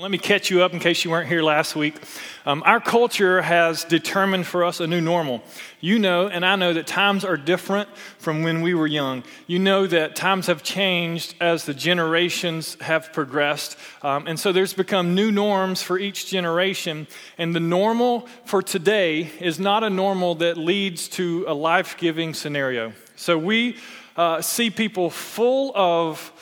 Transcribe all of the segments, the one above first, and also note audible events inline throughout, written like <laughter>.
Let me catch you up in case you weren't here last week. Um, our culture has determined for us a new normal. You know, and I know that times are different from when we were young. You know that times have changed as the generations have progressed. Um, and so there's become new norms for each generation. And the normal for today is not a normal that leads to a life giving scenario. So we uh, see people full of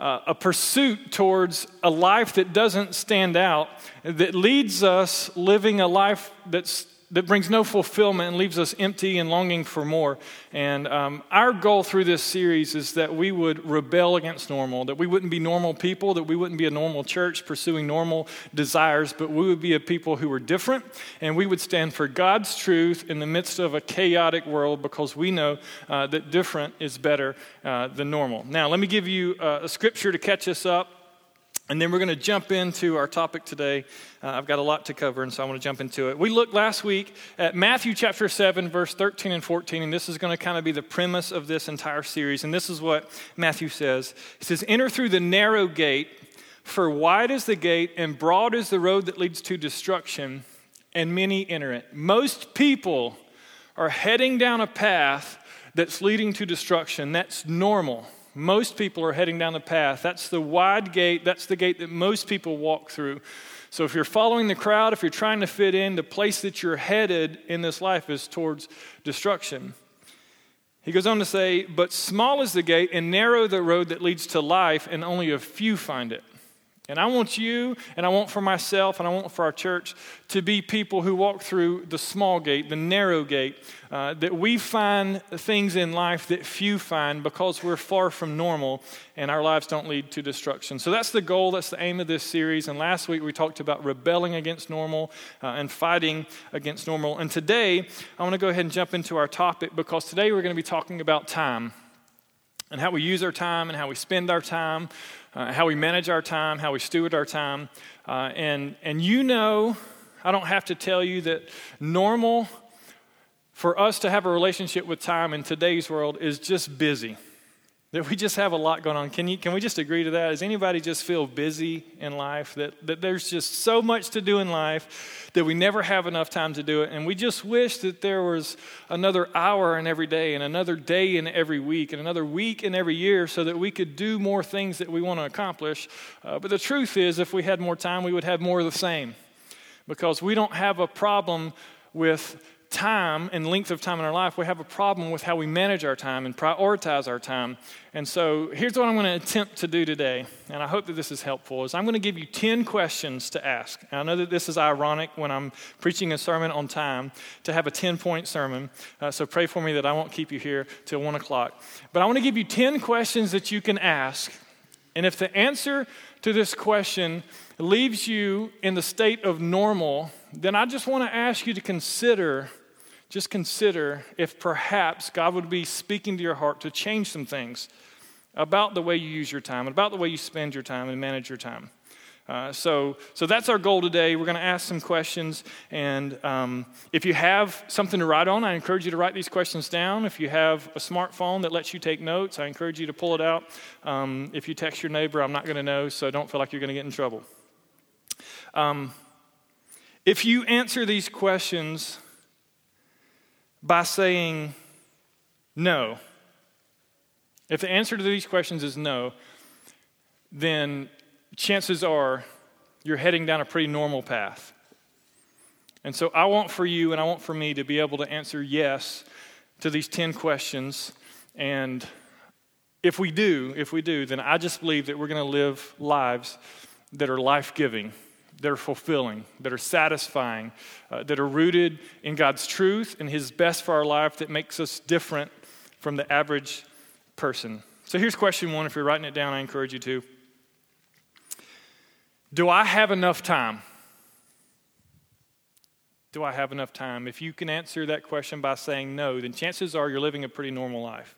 uh, a pursuit towards a life that doesn't stand out, that leads us living a life that's that brings no fulfillment and leaves us empty and longing for more. And um, our goal through this series is that we would rebel against normal, that we wouldn't be normal people, that we wouldn't be a normal church pursuing normal desires, but we would be a people who were different and we would stand for God's truth in the midst of a chaotic world because we know uh, that different is better uh, than normal. Now, let me give you uh, a scripture to catch us up. And then we're going to jump into our topic today. Uh, I've got a lot to cover, and so I want to jump into it. We looked last week at Matthew chapter 7, verse 13 and 14, and this is going to kind of be the premise of this entire series. And this is what Matthew says He says, Enter through the narrow gate, for wide is the gate, and broad is the road that leads to destruction, and many enter it. Most people are heading down a path that's leading to destruction. That's normal. Most people are heading down the path. That's the wide gate, that's the gate that most people walk through. So if you're following the crowd, if you're trying to fit in, the place that you're headed in this life is towards destruction. He goes on to say, But small is the gate and narrow the road that leads to life, and only a few find it. And I want you, and I want for myself, and I want for our church to be people who walk through the small gate, the narrow gate, uh, that we find things in life that few find because we're far from normal and our lives don't lead to destruction. So that's the goal, that's the aim of this series. And last week we talked about rebelling against normal uh, and fighting against normal. And today I want to go ahead and jump into our topic because today we're going to be talking about time and how we use our time and how we spend our time uh, how we manage our time, how we steward our time. Uh, and, and you know, I don't have to tell you that normal for us to have a relationship with time in today's world is just busy. That we just have a lot going on. Can, you, can we just agree to that? Does anybody just feel busy in life? That, that there's just so much to do in life that we never have enough time to do it. And we just wish that there was another hour in every day, and another day in every week, and another week in every year so that we could do more things that we want to accomplish. Uh, but the truth is, if we had more time, we would have more of the same. Because we don't have a problem with time and length of time in our life, we have a problem with how we manage our time and prioritize our time. And so here's what I'm going to attempt to do today, and I hope that this is helpful, is I'm going to give you 10 questions to ask. And I know that this is ironic when I'm preaching a sermon on time to have a 10-point sermon, uh, so pray for me that I won't keep you here till 1 o'clock. But I want to give you 10 questions that you can ask, and if the answer to this question leaves you in the state of normal, then I just want to ask you to consider just consider if perhaps God would be speaking to your heart to change some things about the way you use your time and about the way you spend your time and manage your time. Uh, so, so that's our goal today. We're going to ask some questions. And um, if you have something to write on, I encourage you to write these questions down. If you have a smartphone that lets you take notes, I encourage you to pull it out. Um, if you text your neighbor, I'm not going to know, so don't feel like you're going to get in trouble. Um, if you answer these questions by saying no. If the answer to these questions is no, then chances are you're heading down a pretty normal path. And so I want for you and I want for me to be able to answer yes to these 10 questions. And if we do, if we do, then I just believe that we're going to live lives that are life giving that are fulfilling, that are satisfying, uh, that are rooted in God's truth and His best for our life that makes us different from the average person. So here's question one. If you're writing it down, I encourage you to. Do I have enough time? Do I have enough time? If you can answer that question by saying no, then chances are you're living a pretty normal life.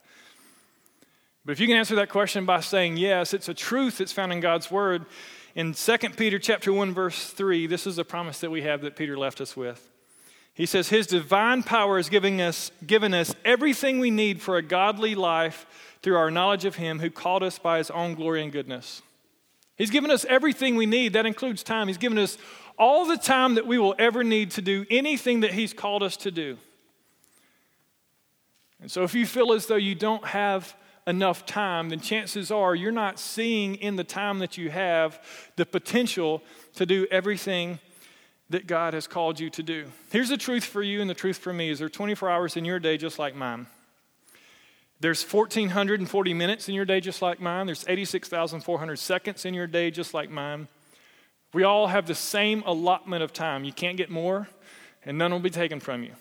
But if you can answer that question by saying yes, it's a truth that's found in God's Word in 2 Peter chapter 1 verse 3, this is a promise that we have that Peter left us with. He says his divine power is giving us given us everything we need for a godly life through our knowledge of him who called us by his own glory and goodness. He's given us everything we need. That includes time. He's given us all the time that we will ever need to do anything that He's called us to do. And so if you feel as though you don't have enough time, then chances are you're not seeing in the time that you have the potential to do everything that God has called you to do. Here's the truth for you and the truth for me is there are 24 hours in your day just like mine. There's 1,440 minutes in your day just like mine. There's 86,400 seconds in your day just like mine. We all have the same allotment of time. You can't get more, and none will be taken from you.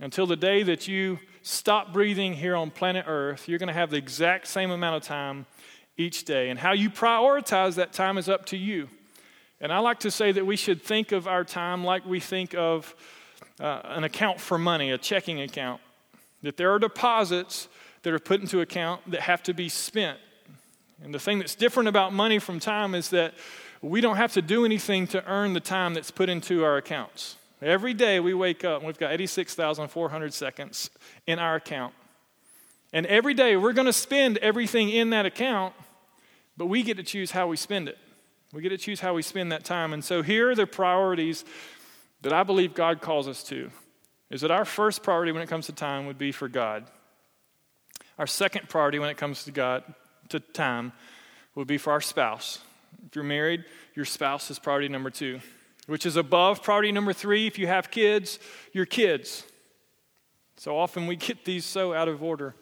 Until the day that you stop breathing here on planet Earth, you're going to have the exact same amount of time each day. And how you prioritize that time is up to you. And I like to say that we should think of our time like we think of uh, an account for money, a checking account. That there are deposits that are put into account that have to be spent. And the thing that's different about money from time is that we don't have to do anything to earn the time that's put into our accounts. Every day we wake up and we've got 86,400 seconds in our account. And every day we're going to spend everything in that account, but we get to choose how we spend it. We get to choose how we spend that time. And so here are the priorities that I believe God calls us to. Is that our first priority when it comes to time would be for God. Our second priority when it comes to God to time would be for our spouse. If you're married, your spouse is priority number 2, which is above priority number 3 if you have kids, your kids. So often we get these so out of order.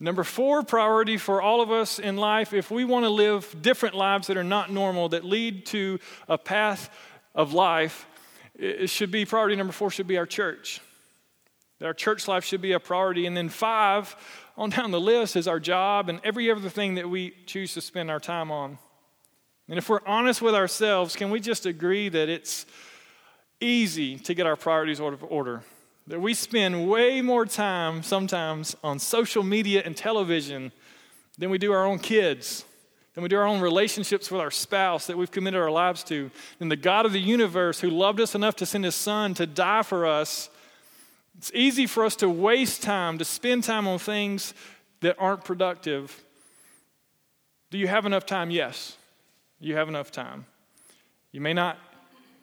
Number four priority for all of us in life, if we want to live different lives that are not normal, that lead to a path of life, it should be priority number four, should be our church. Our church life should be a priority. And then five, on down the list, is our job and every other thing that we choose to spend our time on. And if we're honest with ourselves, can we just agree that it's easy to get our priorities out of order? that we spend way more time sometimes on social media and television than we do our own kids, than we do our own relationships with our spouse that we've committed our lives to, than the God of the universe who loved us enough to send his son to die for us. It's easy for us to waste time, to spend time on things that aren't productive. Do you have enough time? Yes, you have enough time. You may not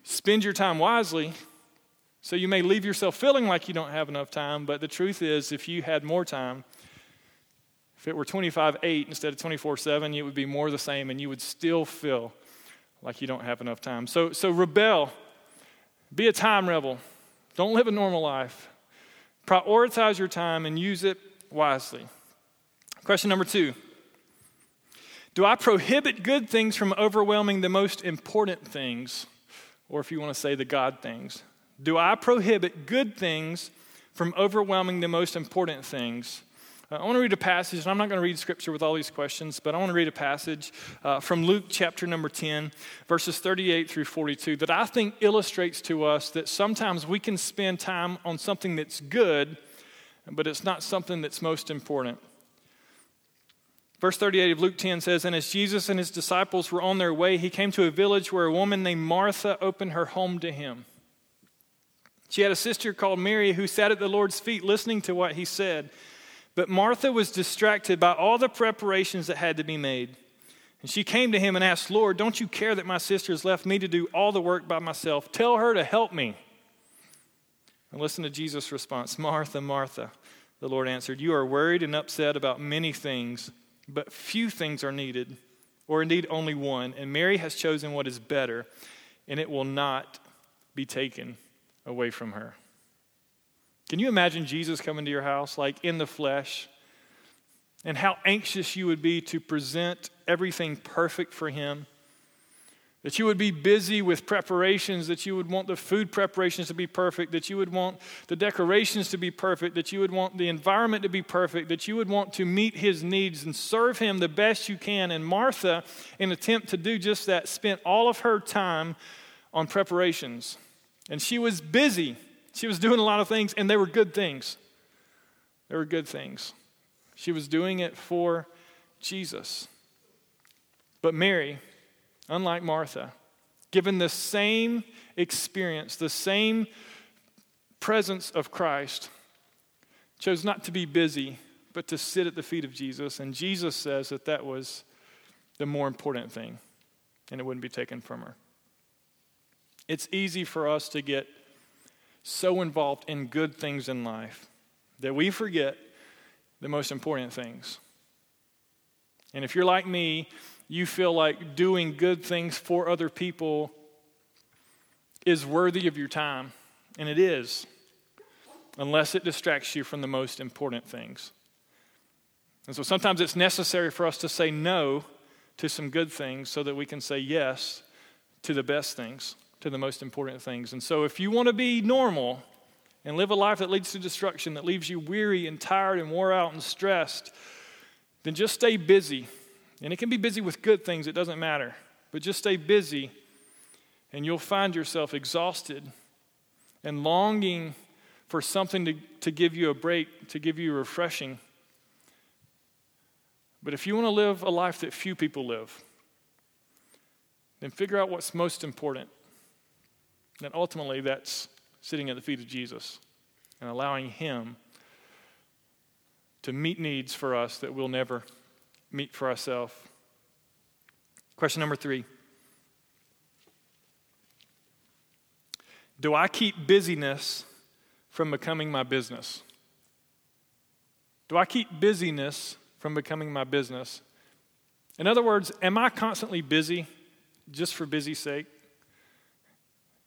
spend your time wisely. So you may leave yourself feeling like you don't have enough time, but the truth is, if you had more time, if it were 25 8 instead of 24 7, it would be more the same, and you would still feel like you don't have enough time. So, so rebel. Be a time rebel. Don't live a normal life. Prioritize your time and use it wisely. Question number two Do I prohibit good things from overwhelming the most important things? Or if you want to say the God things. Do I prohibit good things from overwhelming the most important things? Uh, I want to read a passage, and I'm not going to read scripture with all these questions, but I want to read a passage uh, from Luke chapter number 10, verses 38 through 42, that I think illustrates to us that sometimes we can spend time on something that's good, but it's not something that's most important. Verse 38 of Luke 10 says, And as Jesus and his disciples were on their way, he came to a village where a woman named Martha opened her home to him. She had a sister called Mary who sat at the Lord's feet listening to what he said. But Martha was distracted by all the preparations that had to be made. And she came to him and asked, Lord, don't you care that my sister has left me to do all the work by myself? Tell her to help me. And listen to Jesus' response Martha, Martha, the Lord answered, You are worried and upset about many things, but few things are needed, or indeed only one. And Mary has chosen what is better, and it will not be taken away from her. Can you imagine Jesus coming to your house, like in the flesh, and how anxious you would be to present everything perfect for him? That you would be busy with preparations, that you would want the food preparations to be perfect, that you would want the decorations to be perfect, that you would want the environment to be perfect, that you would want to meet his needs and serve him the best you can. And Martha, in attempt to do just that, spent all of her time on preparations. And she was busy. She was doing a lot of things, and they were good things. They were good things. She was doing it for Jesus. But Mary, unlike Martha, given the same experience, the same presence of Christ, chose not to be busy, but to sit at the feet of Jesus. And Jesus says that that was the more important thing. and it wouldn't be taken from her. It's easy for us to get so involved in good things in life that we forget the most important things. And if you're like me, you feel like doing good things for other people is worthy of your time, and it is, unless it distracts you from the most important things. And so sometimes it's necessary for us to say no to some good things so that we can say yes to the best things, to the most important things. And so if you want to be normal and live a life that leads to destruction, that leaves you weary and tired and wore out and stressed, then just stay busy. And it can be busy with good things, it doesn't matter. But just stay busy, and you'll find yourself exhausted and longing for something to, to give you a break, to give you refreshing. But if you want to live a life that few people live, then figure out what's most important. And ultimately, that's sitting at the feet of Jesus and allowing Him to meet needs for us that we'll never meet for ourselves. Question number three Do I keep busyness from becoming my business? Do I keep busyness from becoming my business. In other words, am I constantly busy just for busy sake?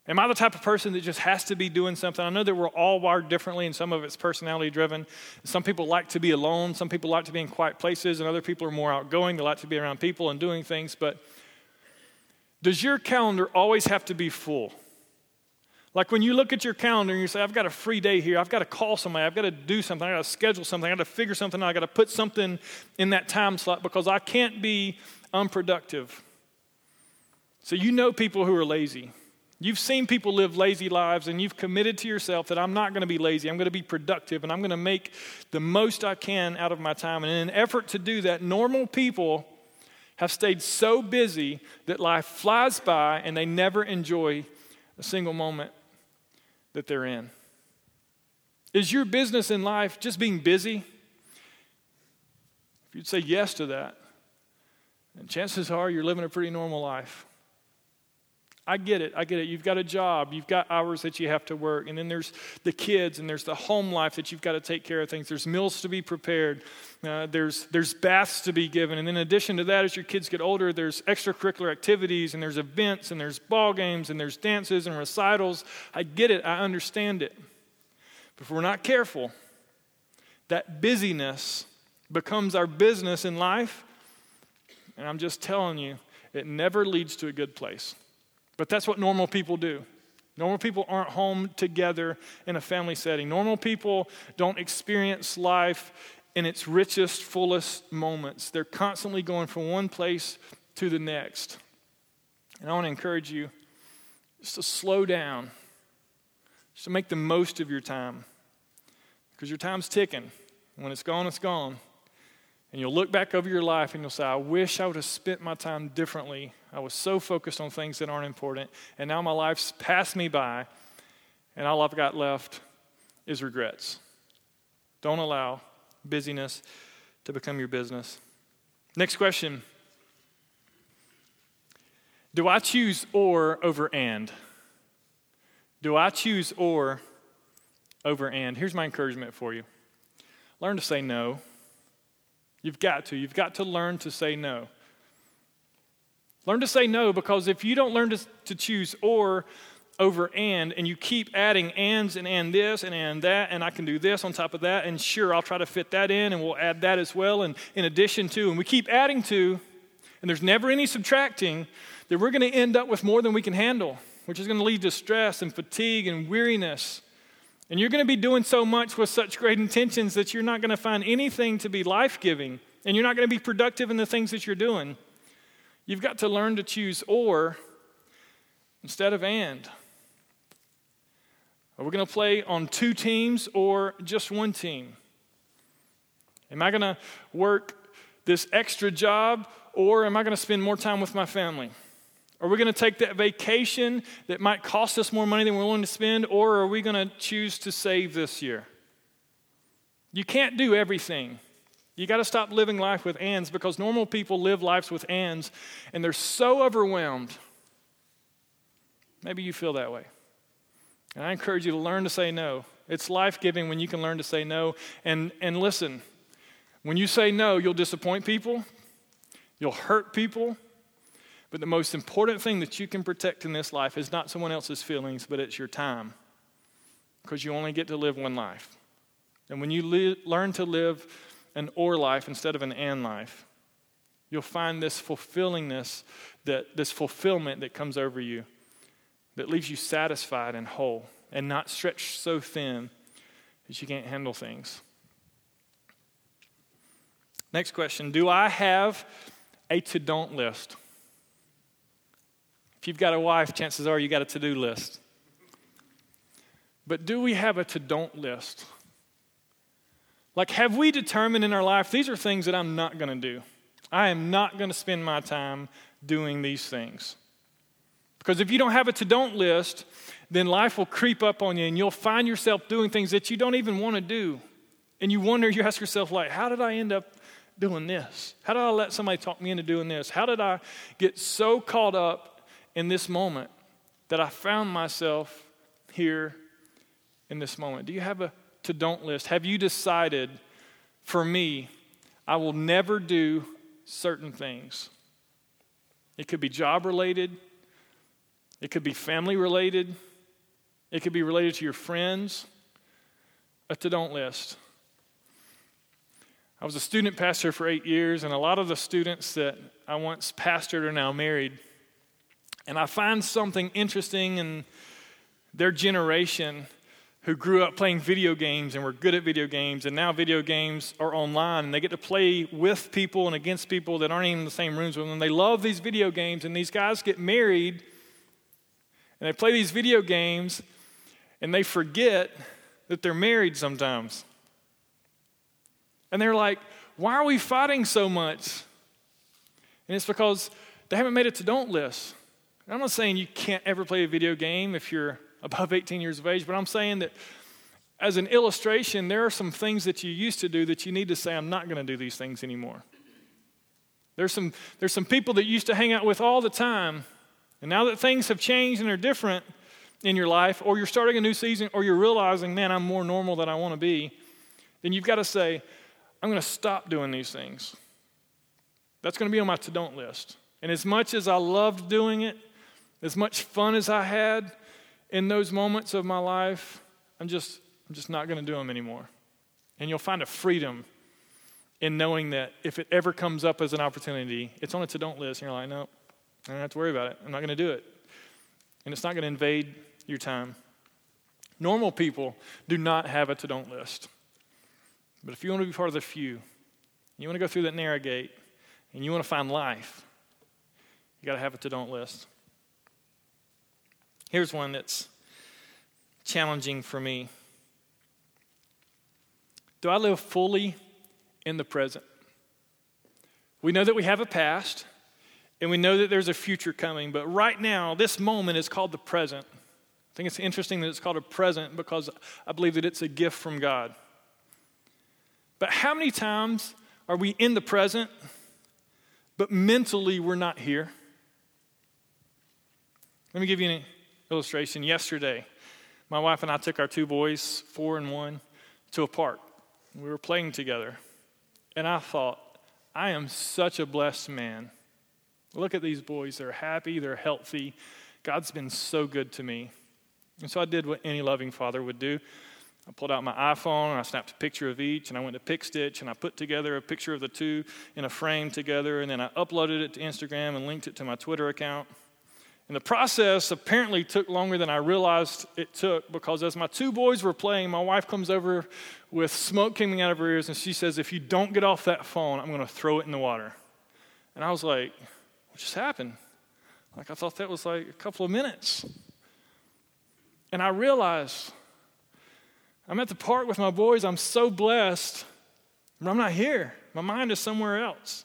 Am I the type of person that just has to be doing something? I know that we're all wired differently, and some of it's personality driven. Some people like to be alone, some people like to be in quiet places, and other people are more outgoing. They like to be around people and doing things. But does your calendar always have to be full? Like when you look at your calendar and you say, I've got a free day here, I've got to call somebody, I've got to do something, I've got to schedule something, I've got to figure something out, I've got to put something in that time slot because I can't be unproductive. So you know people who are lazy. You've seen people live lazy lives and you've committed to yourself that I'm not going to be lazy. I'm going to be productive and I'm going to make the most I can out of my time. And in an effort to do that, normal people have stayed so busy that life flies by and they never enjoy a single moment that they're in. Is your business in life just being busy? If you'd say yes to that, then chances are you're living a pretty normal life. I get it. I get it. You've got a job, you've got hours that you have to work, and then there's the kids, and there's the home life that you've got to take care of things. There's meals to be prepared, uh, there's, there's baths to be given. And in addition to that, as your kids get older, there's extracurricular activities, and there's events, and there's ball games, and there's dances and recitals. I get it. I understand it. But if we're not careful, that busyness becomes our business in life. And I'm just telling you, it never leads to a good place. But that's what normal people do. Normal people aren't home together in a family setting. Normal people don't experience life in its richest, fullest moments. They're constantly going from one place to the next. And I want to encourage you just to slow down, just to make the most of your time. Because your time's ticking. When it's gone, it's gone. And you'll look back over your life and you'll say, I wish I would have spent my time differently. I was so focused on things that aren't important. And now my life's passed me by, and all I've got left is regrets. Don't allow busyness to become your business. Next question Do I choose or over and? Do I choose or over and? Here's my encouragement for you learn to say no. You've got to. You've got to learn to say no. Learn to say no because if you don't learn to, to choose or over and, and you keep adding ands and and this and and that, and I can do this on top of that, and sure, I'll try to fit that in, and we'll add that as well, and in addition to, and we keep adding to, and there's never any subtracting, then we're going to end up with more than we can handle, which is going to lead to stress and fatigue and weariness. And you're going to be doing so much with such great intentions that you're not going to find anything to be life giving, and you're not going to be productive in the things that you're doing. You've got to learn to choose or instead of and. Are we going to play on two teams or just one team? Am I going to work this extra job or am I going to spend more time with my family? Are we going to take that vacation that might cost us more money than we're willing to spend, or are we going to choose to save this year? You can't do everything. You got to stop living life with ands because normal people live lives with ands and they're so overwhelmed. Maybe you feel that way. And I encourage you to learn to say no. It's life giving when you can learn to say no. And, and listen, when you say no, you'll disappoint people, you'll hurt people. But the most important thing that you can protect in this life is not someone else's feelings, but it's your time. Because you only get to live one life. And when you li- learn to live an or life instead of an and life, you'll find this fulfillingness, that, this fulfillment that comes over you that leaves you satisfied and whole and not stretched so thin that you can't handle things. Next question Do I have a to don't list? If you've got a wife, chances are you got a to do list. But do we have a to don't list? Like, have we determined in our life, these are things that I'm not going to do? I am not going to spend my time doing these things. Because if you don't have a to don't list, then life will creep up on you and you'll find yourself doing things that you don't even want to do. And you wonder, you ask yourself, like, how did I end up doing this? How did I let somebody talk me into doing this? How did I get so caught up in this moment that I found myself here in this moment? Do you have a to don't list? Have you decided, for me, I will never do certain things? It could be job related, it could be family related, it could be related to your friends. A to don't list. I was a student pastor for eight years, and a lot of the students that I once pastored are now married. And I find something interesting in their generation who grew up playing video games and were good at video games, and now video games are online and they get to play with people and against people that aren't even in the same rooms with them. They love these video games, and these guys get married and they play these video games and they forget that they're married sometimes. And they're like, why are we fighting so much? And it's because they haven't made it to don't list. I'm not saying you can't ever play a video game if you're above 18 years of age, but I'm saying that as an illustration, there are some things that you used to do that you need to say, I'm not going to do these things anymore. There's some, there's some people that you used to hang out with all the time and now that things have changed and are different in your life, or you're starting a new season, or you're realizing, man, I'm more normal than I want to be, then you've got to say, I'm going to stop doing these things. That's going to be on my to don't list. And as much as I loved doing it, as much fun as I had in those moments of my life, I'm just, I'm just not going to do them anymore. And you'll find a freedom in knowing that if it ever comes up as an opportunity, it's on a to don't list, and you're like, no, I don't have to worry about it. I'm not going to do it. And it's not going to invade your time. Normal people do not have a to don't list. But if you want to be part of the few, you want to go through that narrow gate, and you want to find life, you got to have a to don't list. Here's one that's challenging for me Do I live fully in the present? We know that we have a past. And we know that there's a future coming, but right now, this moment is called the present. I think it's interesting that it's called a present because I believe that it's a gift from God. But how many times are we in the present, but mentally we're not here? Let me give you an illustration. Yesterday, my wife and I took our two boys, four and one, to a park. We were playing together. And I thought, I am such a blessed man Look at these boys. They're happy, they're healthy. God's been so good to me. And so I did what any loving father would do. I pulled out my iPhone I snapped a picture of each and I went to PicStitch and I put together a picture of the two in a frame together and then I uploaded it to Instagram and linked it to my Twitter account. And the process apparently took longer than I realized it took because as my two boys were playing, my wife comes over with smoke coming out of her ears and she says, If you don't get off that phone, I'm going to throw it in the water. And I was like, what just happened? Like, I thought that was like a couple of minutes. And I realized I'm at the park with my boys. I'm so blessed, but I'm not here. My mind is somewhere else.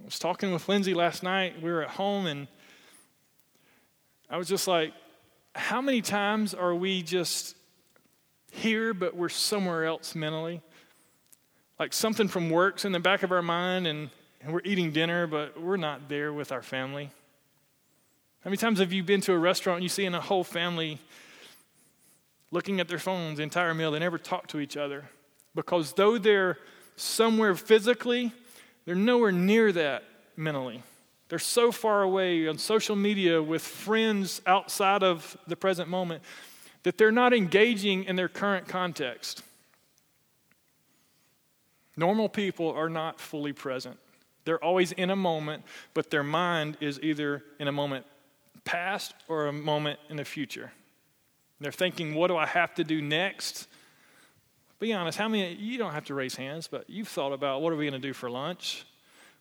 I was talking with Lindsay last night. We were at home, and I was just like, how many times are we just here, but we're somewhere else mentally? Like something from work's in the back of our mind and, and we're eating dinner, but we're not there with our family. How many times have you been to a restaurant and you see in a whole family looking at their phones the entire meal? They never talk to each other because though they're somewhere physically, they're nowhere near that mentally. They're so far away on social media with friends outside of the present moment that they're not engaging in their current context. Normal people are not fully present. They're always in a moment, but their mind is either in a moment past or a moment in the future. They're thinking, what do I have to do next? Be honest, how many, you don't have to raise hands, but you've thought about what are we going to do for lunch?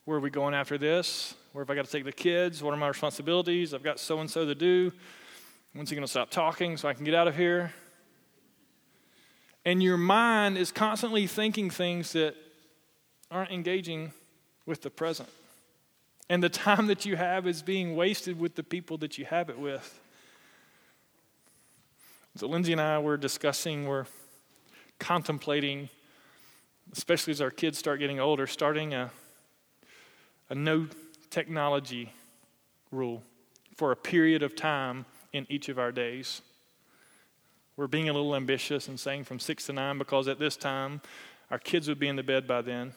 Where are we going after this? Where have I got to take the kids? What are my responsibilities? I've got so and so to do. When's he going to stop talking so I can get out of here? And your mind is constantly thinking things that aren't engaging with the present. And the time that you have is being wasted with the people that you have it with. So, Lindsay and I were discussing, we're contemplating, especially as our kids start getting older, starting a, a no technology rule for a period of time in each of our days. We're being a little ambitious and saying from six to nine because at this time our kids would be in the bed by then.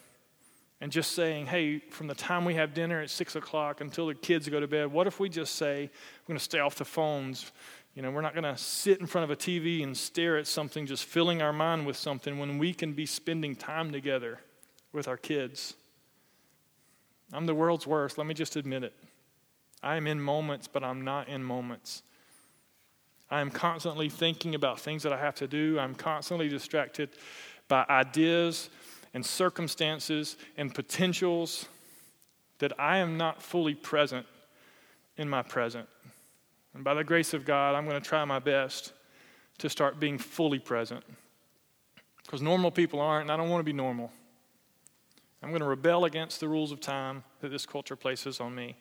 And just saying, hey, from the time we have dinner at six o'clock until the kids go to bed, what if we just say we're going to stay off the phones you know, we're not going to sit in front of a TV and stare at something, just filling our mind with something when we can be spending time together with our kids. I'm the world's worst. Let me just admit it. I am in moments, but I'm not in moments. I am constantly thinking about things that I have to do. I'm constantly distracted by ideas and circumstances and potentials that I am not fully present in my present. And by the grace of God, I'm going to try my best to start being fully present. Because normal people aren't, and I don't want to be normal. I'm going to rebel against the rules of time that this culture places on me.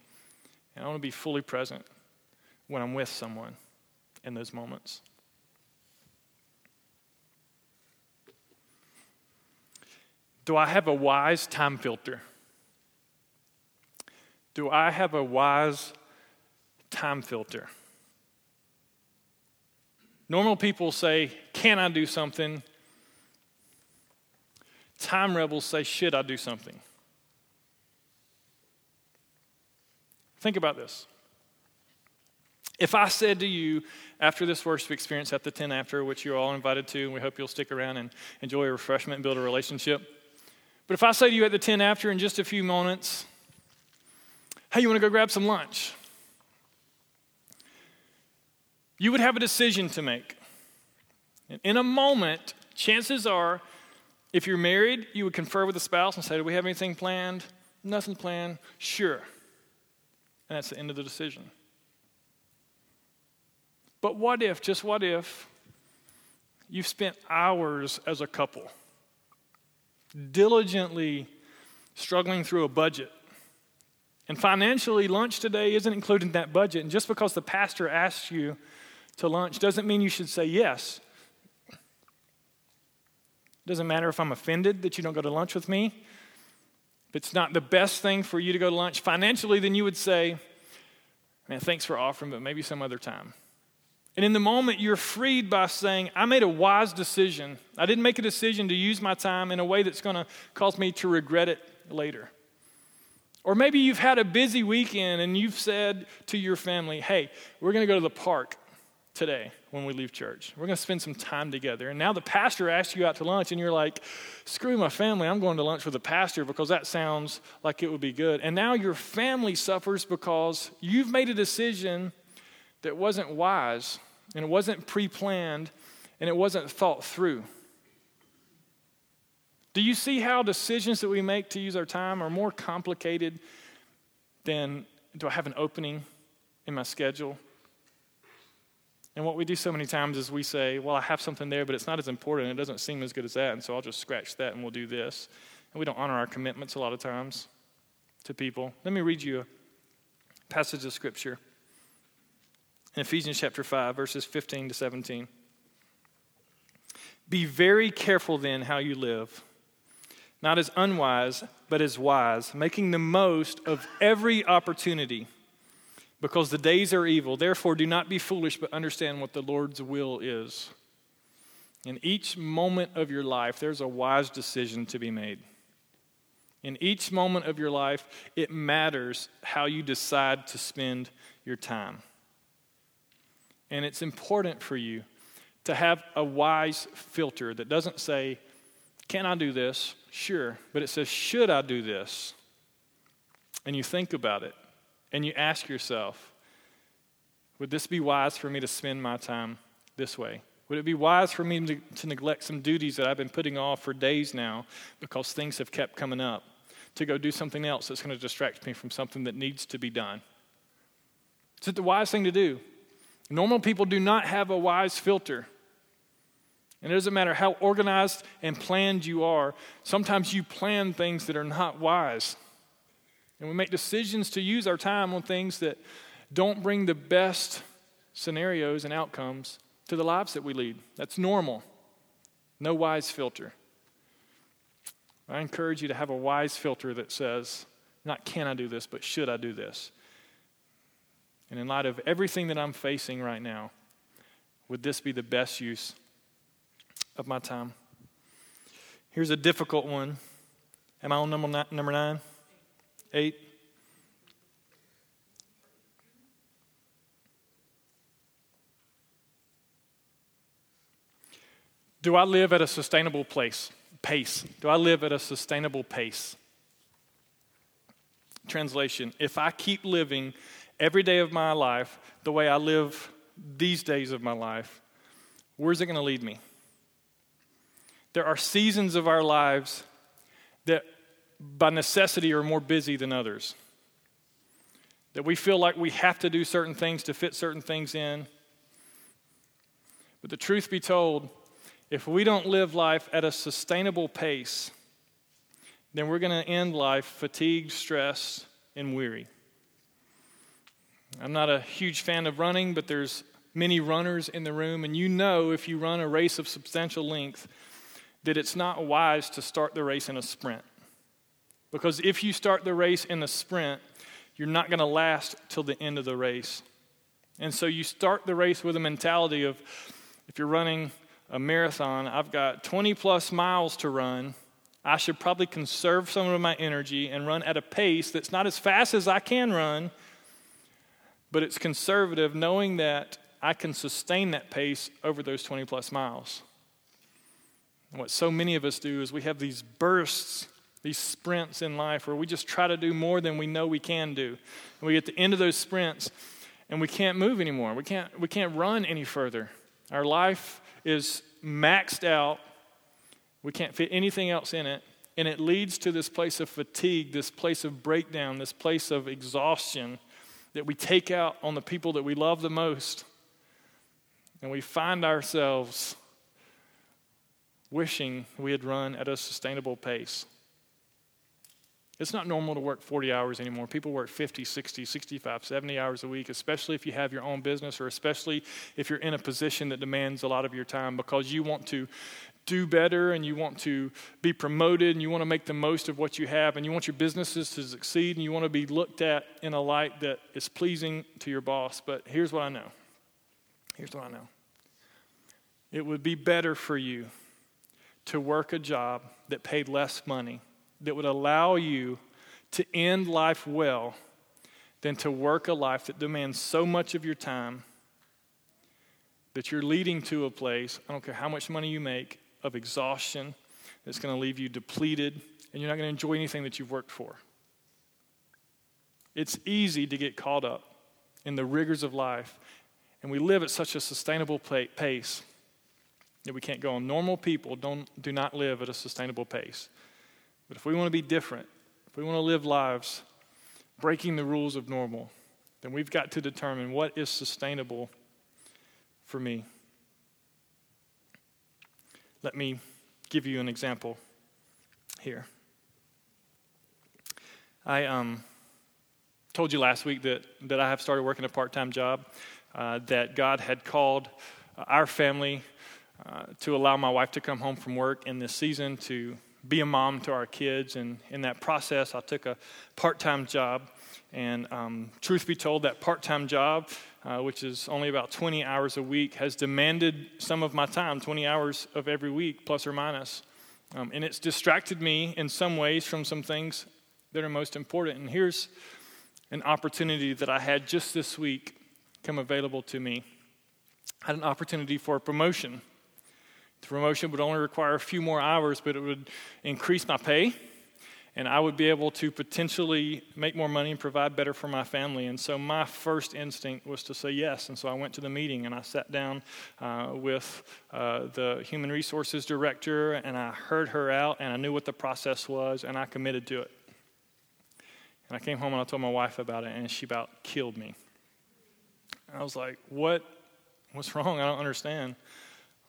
And I want to be fully present when I'm with someone in those moments. Do I have a wise time filter? Do I have a wise time filter? Normal people say, Can I do something? Time rebels say, Should I do something? Think about this. If I said to you after this worship experience at the 10 after, which you're all invited to, and we hope you'll stick around and enjoy a refreshment and build a relationship. But if I say to you at the 10 after in just a few moments, hey, you want to go grab some lunch? you would have a decision to make. And In a moment, chances are, if you're married, you would confer with the spouse and say, Do we have anything planned? Nothing planned. Sure. And that's the end of the decision. But what if, just what if, you've spent hours as a couple diligently struggling through a budget? And financially, lunch today isn't included in that budget. And just because the pastor asks you to lunch doesn't mean you should say yes. Doesn't matter if I'm offended that you don't go to lunch with me. If it's not the best thing for you to go to lunch financially, then you would say, Man, thanks for offering, but maybe some other time. And in the moment, you're freed by saying, I made a wise decision. I didn't make a decision to use my time in a way that's going to cause me to regret it later. Or maybe you've had a busy weekend and you've said to your family, Hey, we're going to go to the park today when we leave church. We're going to spend some time together. And now the pastor asks you out to lunch, and you're like, screw my family, I'm going to lunch with the pastor because that sounds like it would be good. And now your family suffers because you've made a decision that wasn't wise, and it wasn't pre planned, and it wasn't thought through. Do you see how decisions that we make to use our time are more complicated than do I have an opening in my schedule? And what we do so many times is we say, well, I have something there, but it's not as important. It doesn't seem as good as that. And so I'll just scratch that and we'll do this. And we don't honor our commitments a lot of times to people. Let me read you a passage of scripture in Ephesians chapter 5, verses 15 to 17. Be very careful then how you live, not as unwise, but as wise, making the most of every opportunity, because the days are evil. Therefore, do not be foolish, but understand what the Lord's will is. In each moment of your life, there's a wise decision to be made. In each moment of your life, it matters how you decide to spend your time. And it's important for you to have a wise filter that doesn't say, Can I do this? Sure. But it says, Should I do this? And you think about it and you ask yourself, Would this be wise for me to spend my time this way? Would it be wise for me to, to, neglect some duties that I've been putting off for days now because things have kept coming up? To go do something else that's going to distract me from something that needs to be done? Is it the wise thing to do? Normal people do not have a wise filter. And it doesn't matter how organized and planned you are, sometimes you plan things that are not wise. And we make decisions to use our time on things that don't bring the best scenarios and outcomes to the lives that we lead. That's normal. No wise filter. I encourage you to have a wise filter that says, not can I do this, but should I do this? And in light of everything that I'm facing right now, would this be the best use of my time? Here's a difficult one. Am I on number nine? Number nine? Eight? Do I live at a sustainable place? Pace. Do I live at a sustainable pace? Translation If I keep living every day of my life the way I live these days of my life, where's it going to lead me? There are seasons of our lives by necessity, are more busy than others. That we feel like we have to do certain things to fit certain things in. But the truth be told, if we don't live life at a sustainable pace, then we're going to end life fatigued, stressed, and weary. I'm not a huge fan of running, but there's many runners in the room, and you know if you run a race of substantial length that it's not wise to start the race in a sprint. Because if you start the race in a sprint, you're not going to last till the end of the race. And so you start the race with a mentality of if you're running a marathon, I've got 20 plus miles to run. I should probably conserve some of my energy and run at a pace that's not as fast as I can run, but it's conservative, knowing that I can sustain that pace over those 20 plus miles. What so many of us do is we have these bursts, these sprints in life where we just try to do more than we know we can do. And we get to the end of those sprints and we can't move anymore. We can't, we can't run any further. Our life is maxed out. We can't fit anything else in it. And it leads to this place of fatigue, this place of breakdown, this place of exhaustion that we take out on the people that we love the most. And we find ourselves wishing we had run at a sustainable pace. It's not normal to work 40 hours anymore. People work 50, 60, 65, 70 hours a week, especially if you have your own business or especially if you're in a position that demands a lot of your time because you want to do better and you want to be promoted and you want to make the most of what you have and you want your businesses to succeed and you want to be looked at in a light that is pleasing to your boss. But here's what I know. Here's what I know. It would be better for you to work a job that paid less money, that would allow you to end life well, than to work a life that demands so much of your time that you're leading to a place, I don't care how much money you make, of exhaustion that's going to leave you depleted and you're not going to enjoy anything that you've worked for. It's easy to get caught up in the rigors of life, and we live at such a sustainable pace that we can't go on. Normal people don't, do not live at a sustainable pace. But if we want to be different, if we want to live lives breaking the rules of normal, then we've got to determine what is sustainable for me. Let me give you an example here. I um, told you last week that, that I have started working a part time job, uh, that God had called our family uh, to allow my wife to come home from work in this season to be a mom to our kids. And in that process, I took a part time job. And um, truth be told, that part time job, uh, which is only about 20 hours a week, has demanded some of my time 20 hours of every week, plus or minus. Um, and it's distracted me in some ways from some things that are most important. And here's an opportunity that I had just this week come available to me. I had an opportunity for a promotion. The promotion would only require a few more hours, but it would increase my pay and I would be able to potentially make more money and provide better for my family. And so my first instinct was to say yes. And so I went to the meeting and I sat down uh, with uh, the human resources director and I heard her out and I knew what the process was and I committed to it. And I came home and I told my wife about it and she about killed me. I was like, what? What's wrong? I don't understand.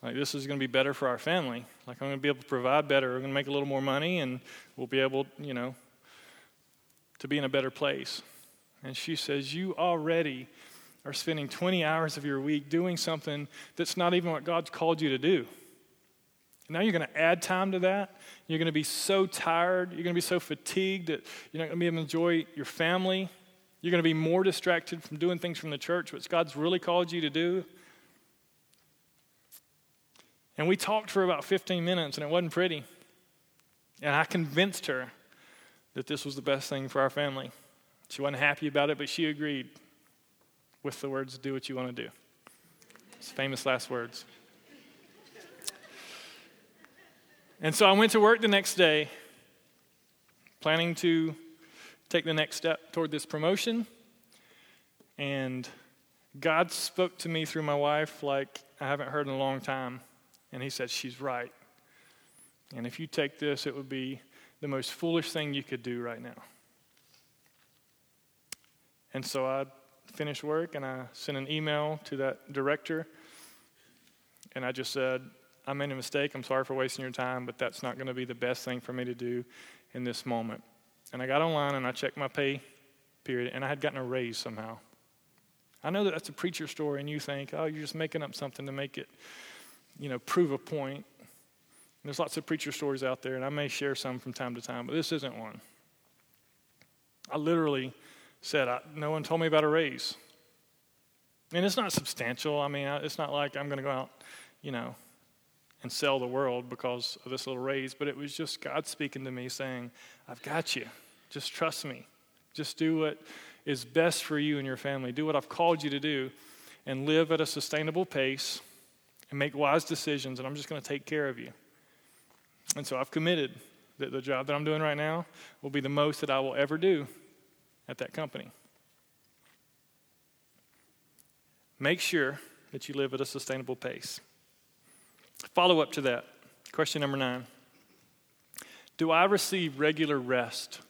Like, this is going to be better for our family. Like, I'm going to be able to provide better. We're going to make a little more money, and we'll be able, you know, to be in a better place. And she says, You already are spending 20 hours of your week doing something that's not even what God's called you to do. Now you're going to add time to that. You're going to be so tired. You're going to be so fatigued that you're not going to be able to enjoy your family. You're going to be more distracted from doing things from the church, which God's really called you to do. And we talked for about 15 minutes, and it wasn't pretty. And I convinced her that this was the best thing for our family. She wasn't happy about it, but she agreed with the words, do what you want to do. It's famous last words. And so I went to work the next day, planning to take the next step toward this promotion. And God spoke to me through my wife like I haven't heard in a long time. And he said, She's right. And if you take this, it would be the most foolish thing you could do right now. And so I finished work and I sent an email to that director. And I just said, I made a mistake. I'm sorry for wasting your time, but that's not going to be the best thing for me to do in this moment. And I got online and I checked my pay period, and I had gotten a raise somehow. I know that that's a preacher story, and you think, oh, you're just making up something to make it you know, prove a point. There's lots of preacher stories out there, and I may share some from time to time, but this isn't one. I literally said, I, No one told me about a raise. And it's not substantial. I mean, it's not like I'm going to go out, you know, and sell the world because of this little raise, but it was just God speaking to me saying, I've got you. Just trust me. Just do what is best for you and your family. Do what I've called you to do and live at a sustainable pace and make wise decisions, and I'm just going to take care of you. And so I've committed that the job that I'm doing right now will be the most that I will ever do at that company. Make sure that you live at a sustainable pace. Follow up to that. Question number nine Do I receive regular rest?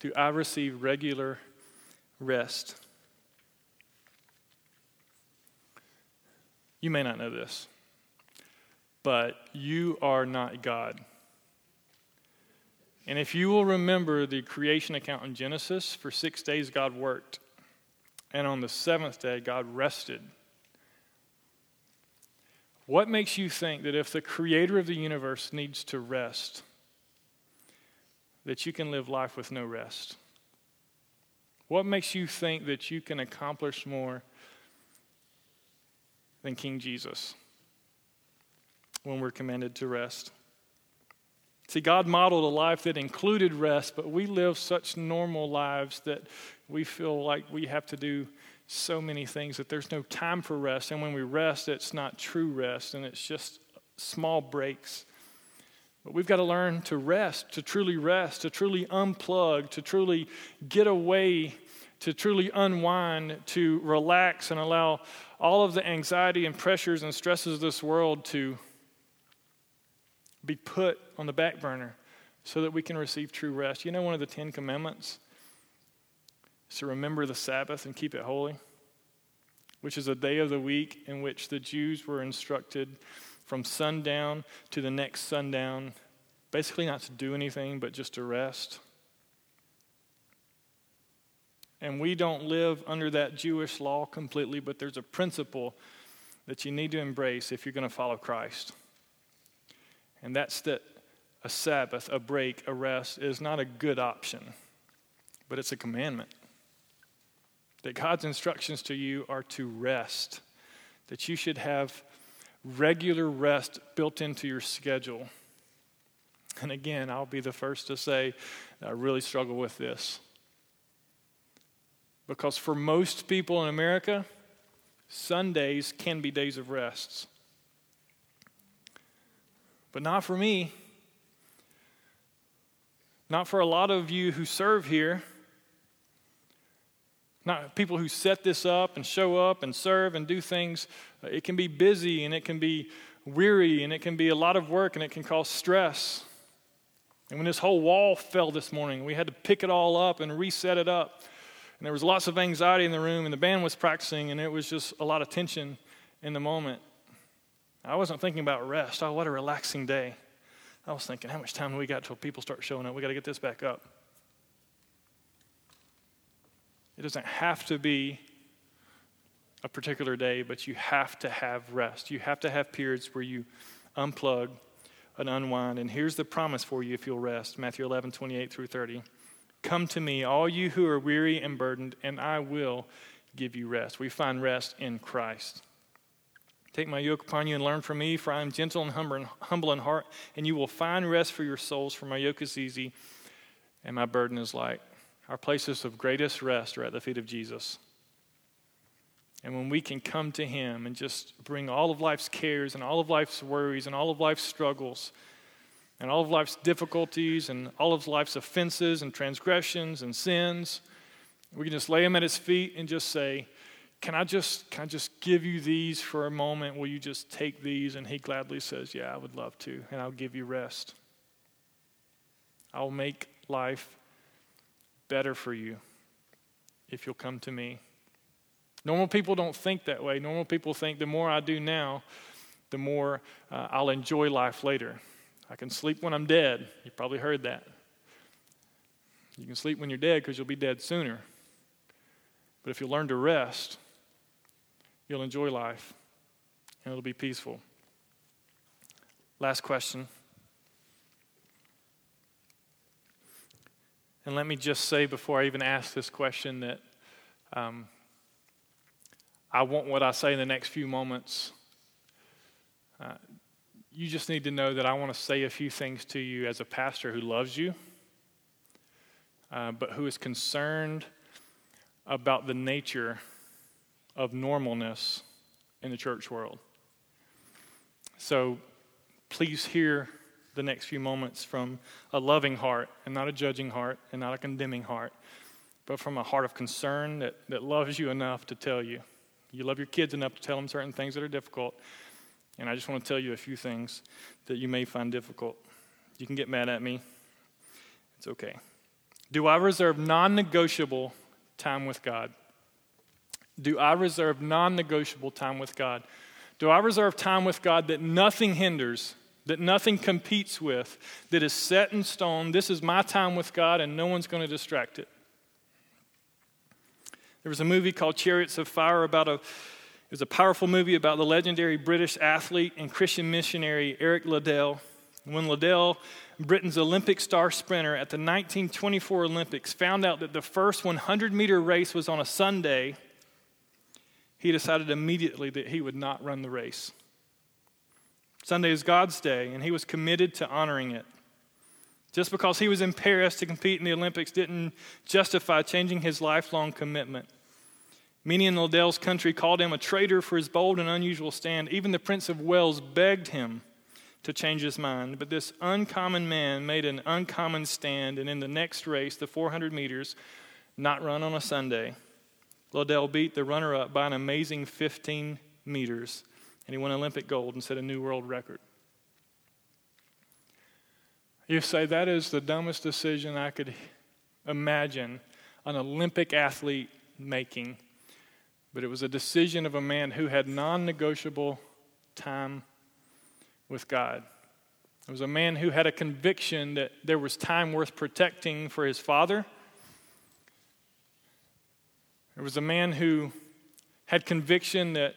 Do I receive regular rest? You may not know this, but you are not God. And if you will remember the creation account in Genesis, for six days God worked, and on the seventh day God rested. What makes you think that if the creator of the universe needs to rest, that you can live life with no rest? What makes you think that you can accomplish more than King Jesus when we're commanded to rest. See, God modeled a life that included rest, but we live such normal lives that we feel like we have to do so many things that there's no time for rest. And when we rest, it's not true rest, and it's just small breaks. But we've got to learn to rest, to truly rest, to truly unplug, to truly get away, to truly unwind, to relax and allow all of the anxiety and pressures and stresses of this world to be put on the back burner so that we can receive true rest. You know, one of the Ten Commandments is to remember the Sabbath and keep it holy, which is a day of the week in which the Jews were instructed from sundown to the next sundown, basically not to do anything, but just to rest. And we don't live under that Jewish law completely, but there's a principle that you need to embrace if you're going to follow Christ. And that's that a Sabbath, a break, a rest is not a good option, but it's a commandment. That God's instructions to you are to rest, that you should have regular rest built into your schedule. And again, I'll be the first to say I really struggle with this. Because for most people in America, Sundays can be days of rests. But not for me. Not for a lot of you who serve here. Not people who set this up and show up and serve and do things. It can be busy and it can be weary and it can be a lot of work and it can cause stress. And when this whole wall fell this morning, we had to pick it all up and reset it up. And there was lots of anxiety in the room, and the band was practicing, and it was just a lot of tension in the moment. I wasn't thinking about rest. Oh, what a relaxing day. I was thinking, how much time do we got till people start showing up? We got to get this back up. It doesn't have to be a particular day, but you have to have rest. You have to have periods where you unplug and unwind. And here's the promise for you if you'll rest Matthew 11, 28 through 30. Come to me, all you who are weary and burdened, and I will give you rest. We find rest in Christ. Take my yoke upon you and learn from me, for I am gentle and humble in heart, and you will find rest for your souls, for my yoke is easy and my burden is light. Our places of greatest rest are at the feet of Jesus. And when we can come to Him and just bring all of life's cares and all of life's worries and all of life's struggles and all of life's difficulties and all of life's offenses and transgressions and sins, we can just lay them at His feet and just say, can I just can I just give you these for a moment? Will you just take these? And he gladly says, Yeah, I would love to, and I'll give you rest. I'll make life better for you if you'll come to me. Normal people don't think that way. Normal people think the more I do now, the more uh, I'll enjoy life later. I can sleep when I'm dead. You probably heard that. You can sleep when you're dead because you'll be dead sooner. But if you learn to rest, you'll enjoy life and it'll be peaceful. Last question. And let me just say before I even ask this question that um, I want what I say in the next few moments. Uh, you just need to know that I want to say a few things to you as a pastor who loves you, uh, but who is concerned about the nature of normalness in the church world. So please hear the next few moments from a loving heart and not a judging heart and not a condemning heart, but from a heart of concern that, that loves you enough to tell you. You love your kids enough to tell them certain things that are difficult. And I just want to tell you a few things that you may find difficult. You can get mad at me, it's okay. Do I reserve non negotiable time with God? Do I reserve non negotiable time with God? Do I reserve time with God that nothing hinders, that nothing competes with, that is set in stone? This is my time with God and no one's going to distract it. There was a movie called Chariots of Fire about a it was a powerful movie about the legendary British athlete and Christian missionary Eric Liddell. When Liddell, Britain's Olympic star sprinter at the 1924 Olympics, found out that the first 100 meter race was on a Sunday, he decided immediately that he would not run the race. Sunday is God's day, and he was committed to honoring it. Just because he was in Paris to compete in the Olympics didn't justify changing his lifelong commitment. Many in Liddell's country called him a traitor for his bold and unusual stand. Even the Prince of Wales begged him to change his mind. But this uncommon man made an uncommon stand, and in the next race, the 400 meters, not run on a Sunday, Liddell beat the runner up by an amazing 15 meters, and he won Olympic gold and set a new world record. You say that is the dumbest decision I could imagine an Olympic athlete making, but it was a decision of a man who had non negotiable time with God. It was a man who had a conviction that there was time worth protecting for his father. It was a man who had conviction that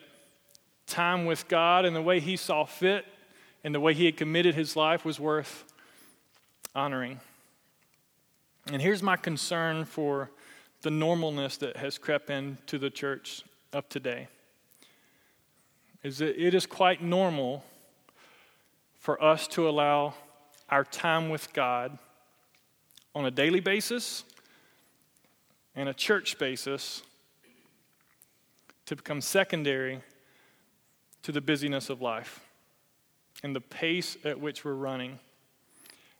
time with God and the way he saw fit and the way he had committed his life was worth honoring. And here's my concern for the normalness that has crept into the church of today. Is that it is quite normal for us to allow our time with God on a daily basis and a church basis to become secondary to the busyness of life and the pace at which we're running,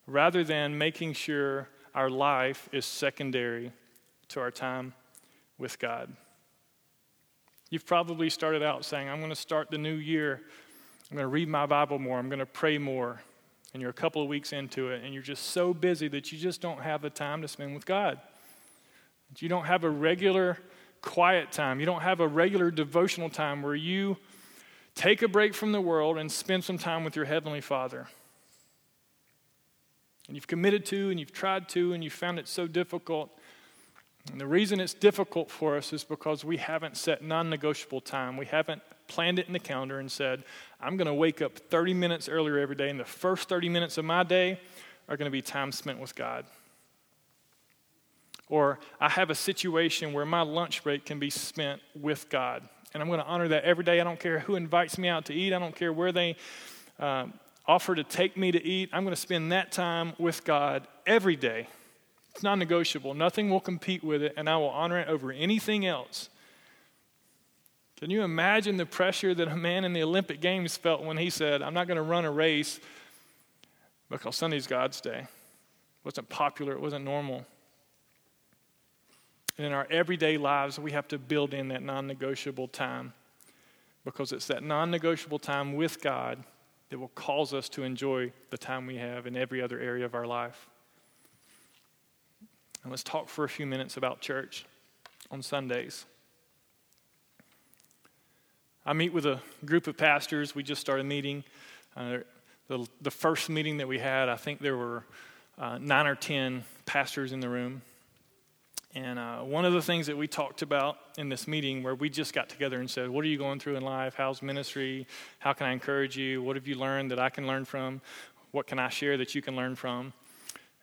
rather than making sure our life is secondary to our time with God. You've probably started out saying, I'm going to start the new year. I'm going to read my Bible more. I'm going to pray more. And you're a couple of weeks into it, and you're just so busy that you just don't have the time to spend with God. You don't have a regular quiet time. You don't have a regular devotional time where you take a break from the world and spend some time with your Heavenly Father. And you've committed to, and you've tried to, and you found it so difficult. And the reason it's difficult for us is because we haven't set non negotiable time. We haven't planned it in the calendar and said, I'm going to wake up 30 minutes earlier every day, and the first 30 minutes of my day are going to be time spent with God. Or I have a situation where my lunch break can be spent with God. And I'm going to honor that every day. I don't care who invites me out to eat, I don't care where they uh, offer to take me to eat. I'm going to spend that time with God every day. It's non negotiable. Nothing will compete with it, and I will honor it over anything else. Can you imagine the pressure that a man in the Olympic Games felt when he said, I'm not going to run a race because Sunday's God's day? It wasn't popular, it wasn't normal. And in our everyday lives, we have to build in that non negotiable time because it's that non negotiable time with God that will cause us to enjoy the time we have in every other area of our life. And let's talk for a few minutes about church on Sundays. I meet with a group of pastors. We just started meeting. Uh, the, the first meeting that we had, I think there were uh, nine or ten pastors in the room. And uh, one of the things that we talked about in this meeting, where we just got together and said, What are you going through in life? How's ministry? How can I encourage you? What have you learned that I can learn from? What can I share that you can learn from?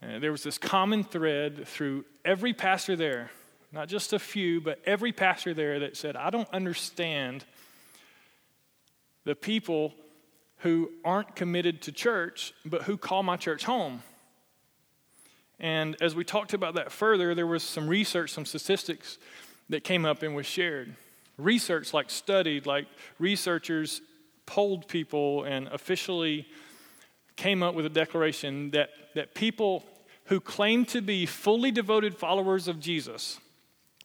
And there was this common thread through every pastor there, not just a few, but every pastor there that said, I don't understand the people who aren't committed to church, but who call my church home. And as we talked about that further, there was some research, some statistics that came up and was shared. Research, like studied, like researchers polled people and officially came up with a declaration that, that people who claim to be fully devoted followers of Jesus,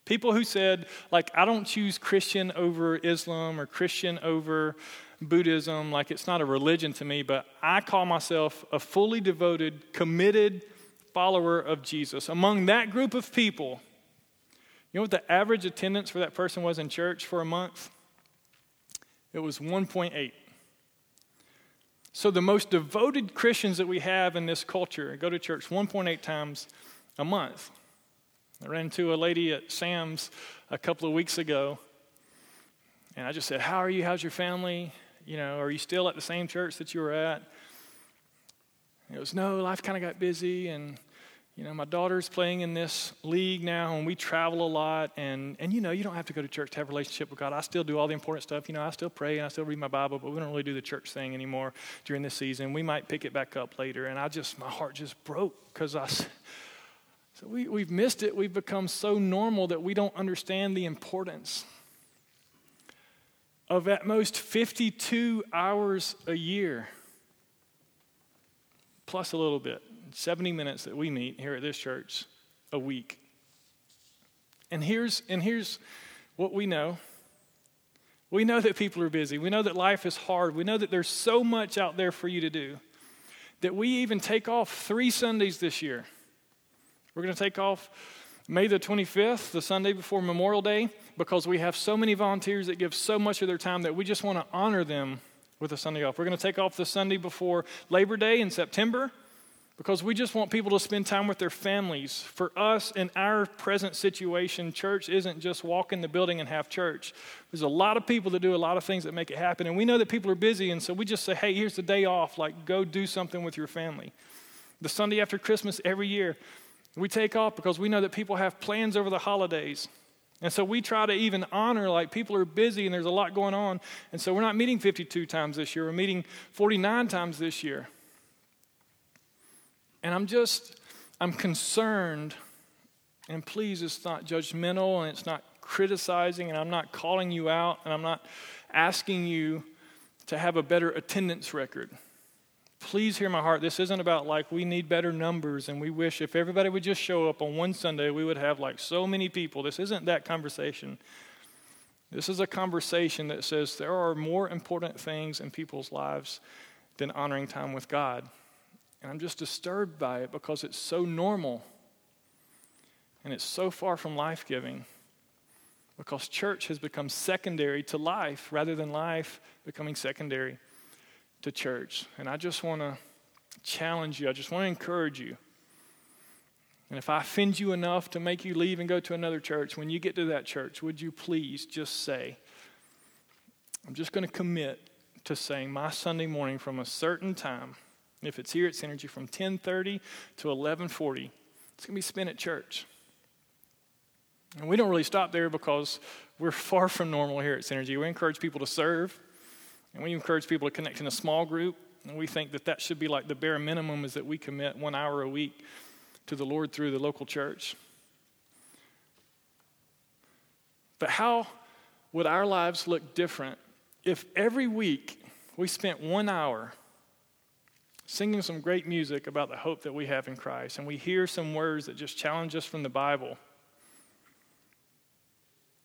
people who said, like, I don't choose Christian over Islam or Christian over Buddhism, like it's not a religion to me, but I call myself a fully devoted, committed follower of Jesus. Among that group of people, you know what the average attendance for that person was in church for a month? It was 1.8. So, the most devoted Christians that we have in this culture go to church 1.8 times a month. I ran into a lady at Sam's a couple of weeks ago, and I just said, How are you? How's your family? You know, are you still at the same church that you were at? It was, No, life kind of got busy, and you know, my daughter's playing in this league now, and we travel a lot. And, and you know, you don't have to go to church to have a relationship with God. I still do all the important stuff. You know, I still pray and I still read my Bible, but we don't really do the church thing anymore during this season. We might pick it back up later. And I just, my heart just broke because I, so we, we've missed it. We've become so normal that we don't understand the importance of at most 52 hours a year, plus a little bit 70 minutes that we meet here at this church a week. And here's, and here's what we know we know that people are busy, we know that life is hard, we know that there's so much out there for you to do that we even take off three Sundays this year. We're going to take off May the 25th, the Sunday before Memorial Day, because we have so many volunteers that give so much of their time that we just want to honor them with a Sunday off. We're going to take off the Sunday before Labor Day in September because we just want people to spend time with their families. For us, in our present situation, church isn't just walk in the building and have church. There's a lot of people that do a lot of things that make it happen, and we know that people are busy, and so we just say, hey, here's the day off, like go do something with your family. The Sunday after Christmas every year, we take off because we know that people have plans over the holidays. And so we try to even honor, like people are busy and there's a lot going on. And so we're not meeting 52 times this year, we're meeting 49 times this year. And I'm just, I'm concerned, and please, it's not judgmental and it's not criticizing, and I'm not calling you out, and I'm not asking you to have a better attendance record. Please hear my heart. This isn't about like we need better numbers and we wish if everybody would just show up on one Sunday, we would have like so many people. This isn't that conversation. This is a conversation that says there are more important things in people's lives than honoring time with God. And I'm just disturbed by it because it's so normal and it's so far from life giving because church has become secondary to life rather than life becoming secondary to church. And I just want to challenge you, I just want to encourage you. And if I offend you enough to make you leave and go to another church, when you get to that church, would you please just say, I'm just going to commit to saying my Sunday morning from a certain time, if it's here at Synergy from 10:30 to 11:40, it's going to be spent at church. And we don't really stop there because we're far from normal here at Synergy. We encourage people to serve. And we encourage people to connect in a small group. And we think that that should be like the bare minimum is that we commit one hour a week to the Lord through the local church. But how would our lives look different if every week we spent one hour singing some great music about the hope that we have in Christ and we hear some words that just challenge us from the Bible?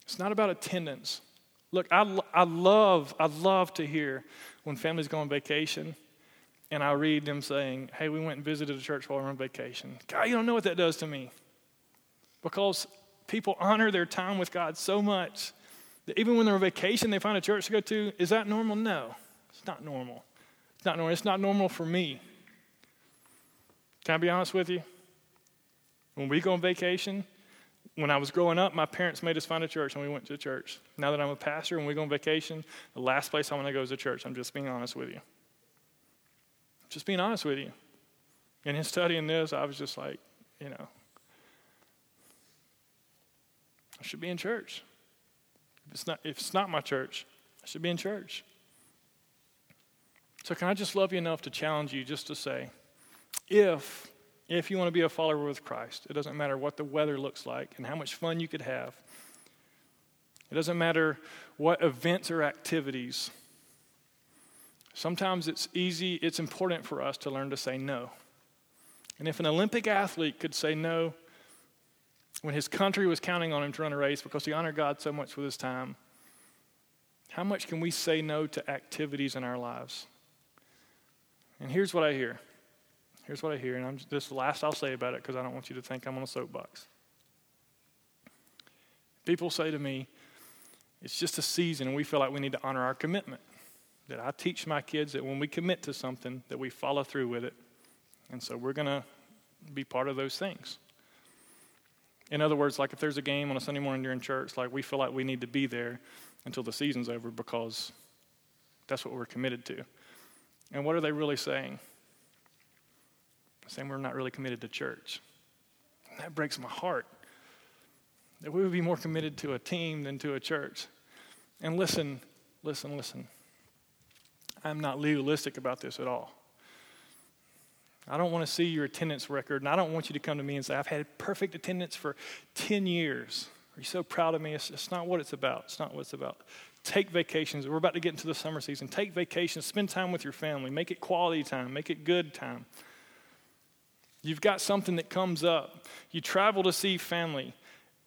It's not about attendance. Look, I, I love, I love to hear when families go on vacation and I read them saying, hey, we went and visited a church while we were on vacation. God, you don't know what that does to me. Because people honor their time with God so much that even when they're on vacation, they find a church to go to. Is that normal? No, it's not normal. It's not normal. It's not normal for me. Can I be honest with you? When we go on vacation, when I was growing up, my parents made us find a church and we went to church. Now that I'm a pastor and we go on vacation, the last place I want to go is a church. I'm just being honest with you. Just being honest with you. And in studying this, I was just like, you know, I should be in church. If it's not, if it's not my church, I should be in church. So, can I just love you enough to challenge you just to say, if if you want to be a follower with Christ. It doesn't matter what the weather looks like and how much fun you could have. It doesn't matter what events or activities. Sometimes it's easy, it's important for us to learn to say no. And if an Olympic athlete could say no when his country was counting on him to run a race because he honored God so much with his time, how much can we say no to activities in our lives? And here's what I hear Here's what I hear, and I'm, this is the last I'll say about it because I don't want you to think I'm on a soapbox. People say to me, it's just a season, and we feel like we need to honor our commitment. That I teach my kids that when we commit to something, that we follow through with it. And so we're going to be part of those things. In other words, like if there's a game on a Sunday morning during church, like we feel like we need to be there until the season's over because that's what we're committed to. And what are they really saying? saying we're not really committed to church. That breaks my heart. That we would be more committed to a team than to a church. And listen, listen, listen. I'm not legalistic about this at all. I don't want to see your attendance record, and I don't want you to come to me and say, I've had perfect attendance for 10 years. Are you so proud of me? It's, it's not what it's about. It's not what it's about. Take vacations. We're about to get into the summer season. Take vacations. Spend time with your family. Make it quality time. Make it good time. You've got something that comes up. You travel to see family.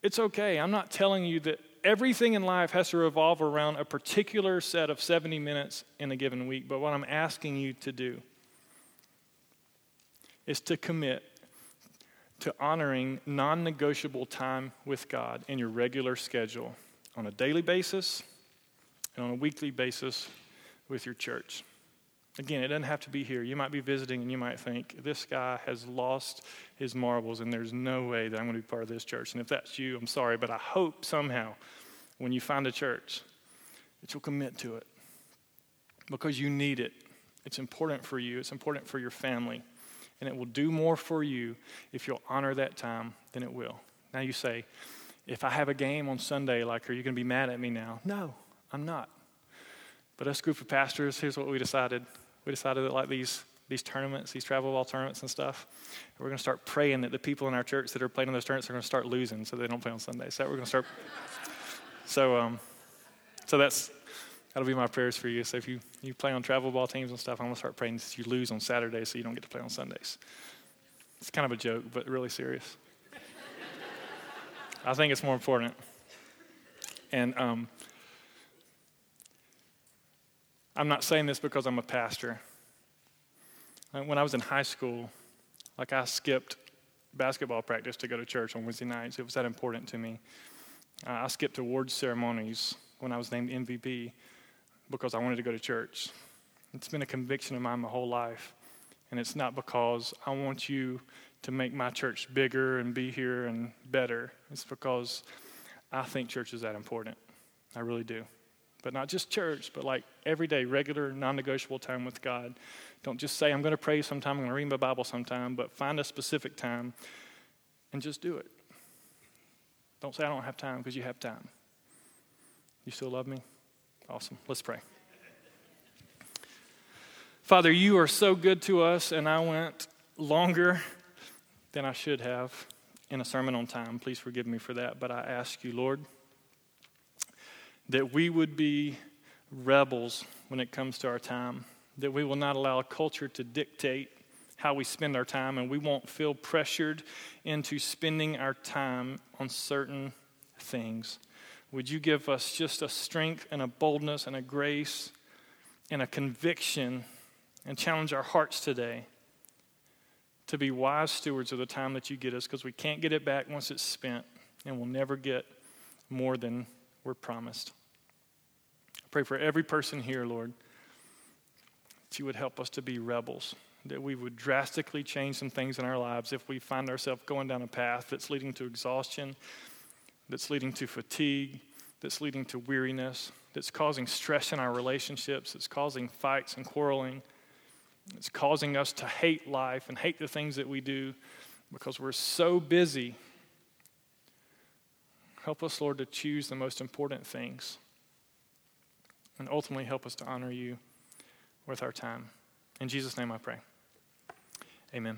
It's okay. I'm not telling you that everything in life has to revolve around a particular set of 70 minutes in a given week, but what I'm asking you to do is to commit to honoring non negotiable time with God in your regular schedule on a daily basis and on a weekly basis with your church. Again, it doesn't have to be here. You might be visiting and you might think, this guy has lost his marbles and there's no way that I'm going to be part of this church. And if that's you, I'm sorry, but I hope somehow when you find a church that you'll commit to it because you need it. It's important for you, it's important for your family. and it will do more for you if you'll honor that time than it will. Now you say, if I have a game on Sunday, like, are you going to be mad at me now? No, I'm not. But us group of pastors, here's what we decided. We decided that like these these tournaments, these travel ball tournaments and stuff, we're going to start praying that the people in our church that are playing in those tournaments are going to start losing, so they don't play on Sundays. So we're going to start. <laughs> so, um, so that's that'll be my prayers for you. So if you you play on travel ball teams and stuff, I'm going to start praying that you lose on Saturdays, so you don't get to play on Sundays. It's kind of a joke, but really serious. <laughs> I think it's more important. And um, I'm not saying this because I'm a pastor. When I was in high school, like I skipped basketball practice to go to church on Wednesday nights. It was that important to me. Uh, I skipped awards ceremonies when I was named MVP because I wanted to go to church. It's been a conviction of mine my whole life. And it's not because I want you to make my church bigger and be here and better. It's because I think church is that important. I really do. But not just church, but like everyday, regular, non negotiable time with God. Don't just say, I'm going to pray sometime, I'm going to read my Bible sometime, but find a specific time and just do it. Don't say, I don't have time because you have time. You still love me? Awesome. Let's pray. Father, you are so good to us, and I went longer than I should have in a sermon on time. Please forgive me for that. But I ask you, Lord, that we would be rebels when it comes to our time, that we will not allow culture to dictate how we spend our time, and we won't feel pressured into spending our time on certain things. Would you give us just a strength and a boldness and a grace and a conviction and challenge our hearts today to be wise stewards of the time that you get us because we can't get it back once it's spent and we'll never get more than we're promised. Pray for every person here, Lord, that you would help us to be rebels, that we would drastically change some things in our lives if we find ourselves going down a path that's leading to exhaustion, that's leading to fatigue, that's leading to weariness, that's causing stress in our relationships, that's causing fights and quarreling it's causing us to hate life and hate the things that we do because we're so busy. Help us, Lord, to choose the most important things and ultimately help us to honor you with our time. In Jesus' name I pray. Amen.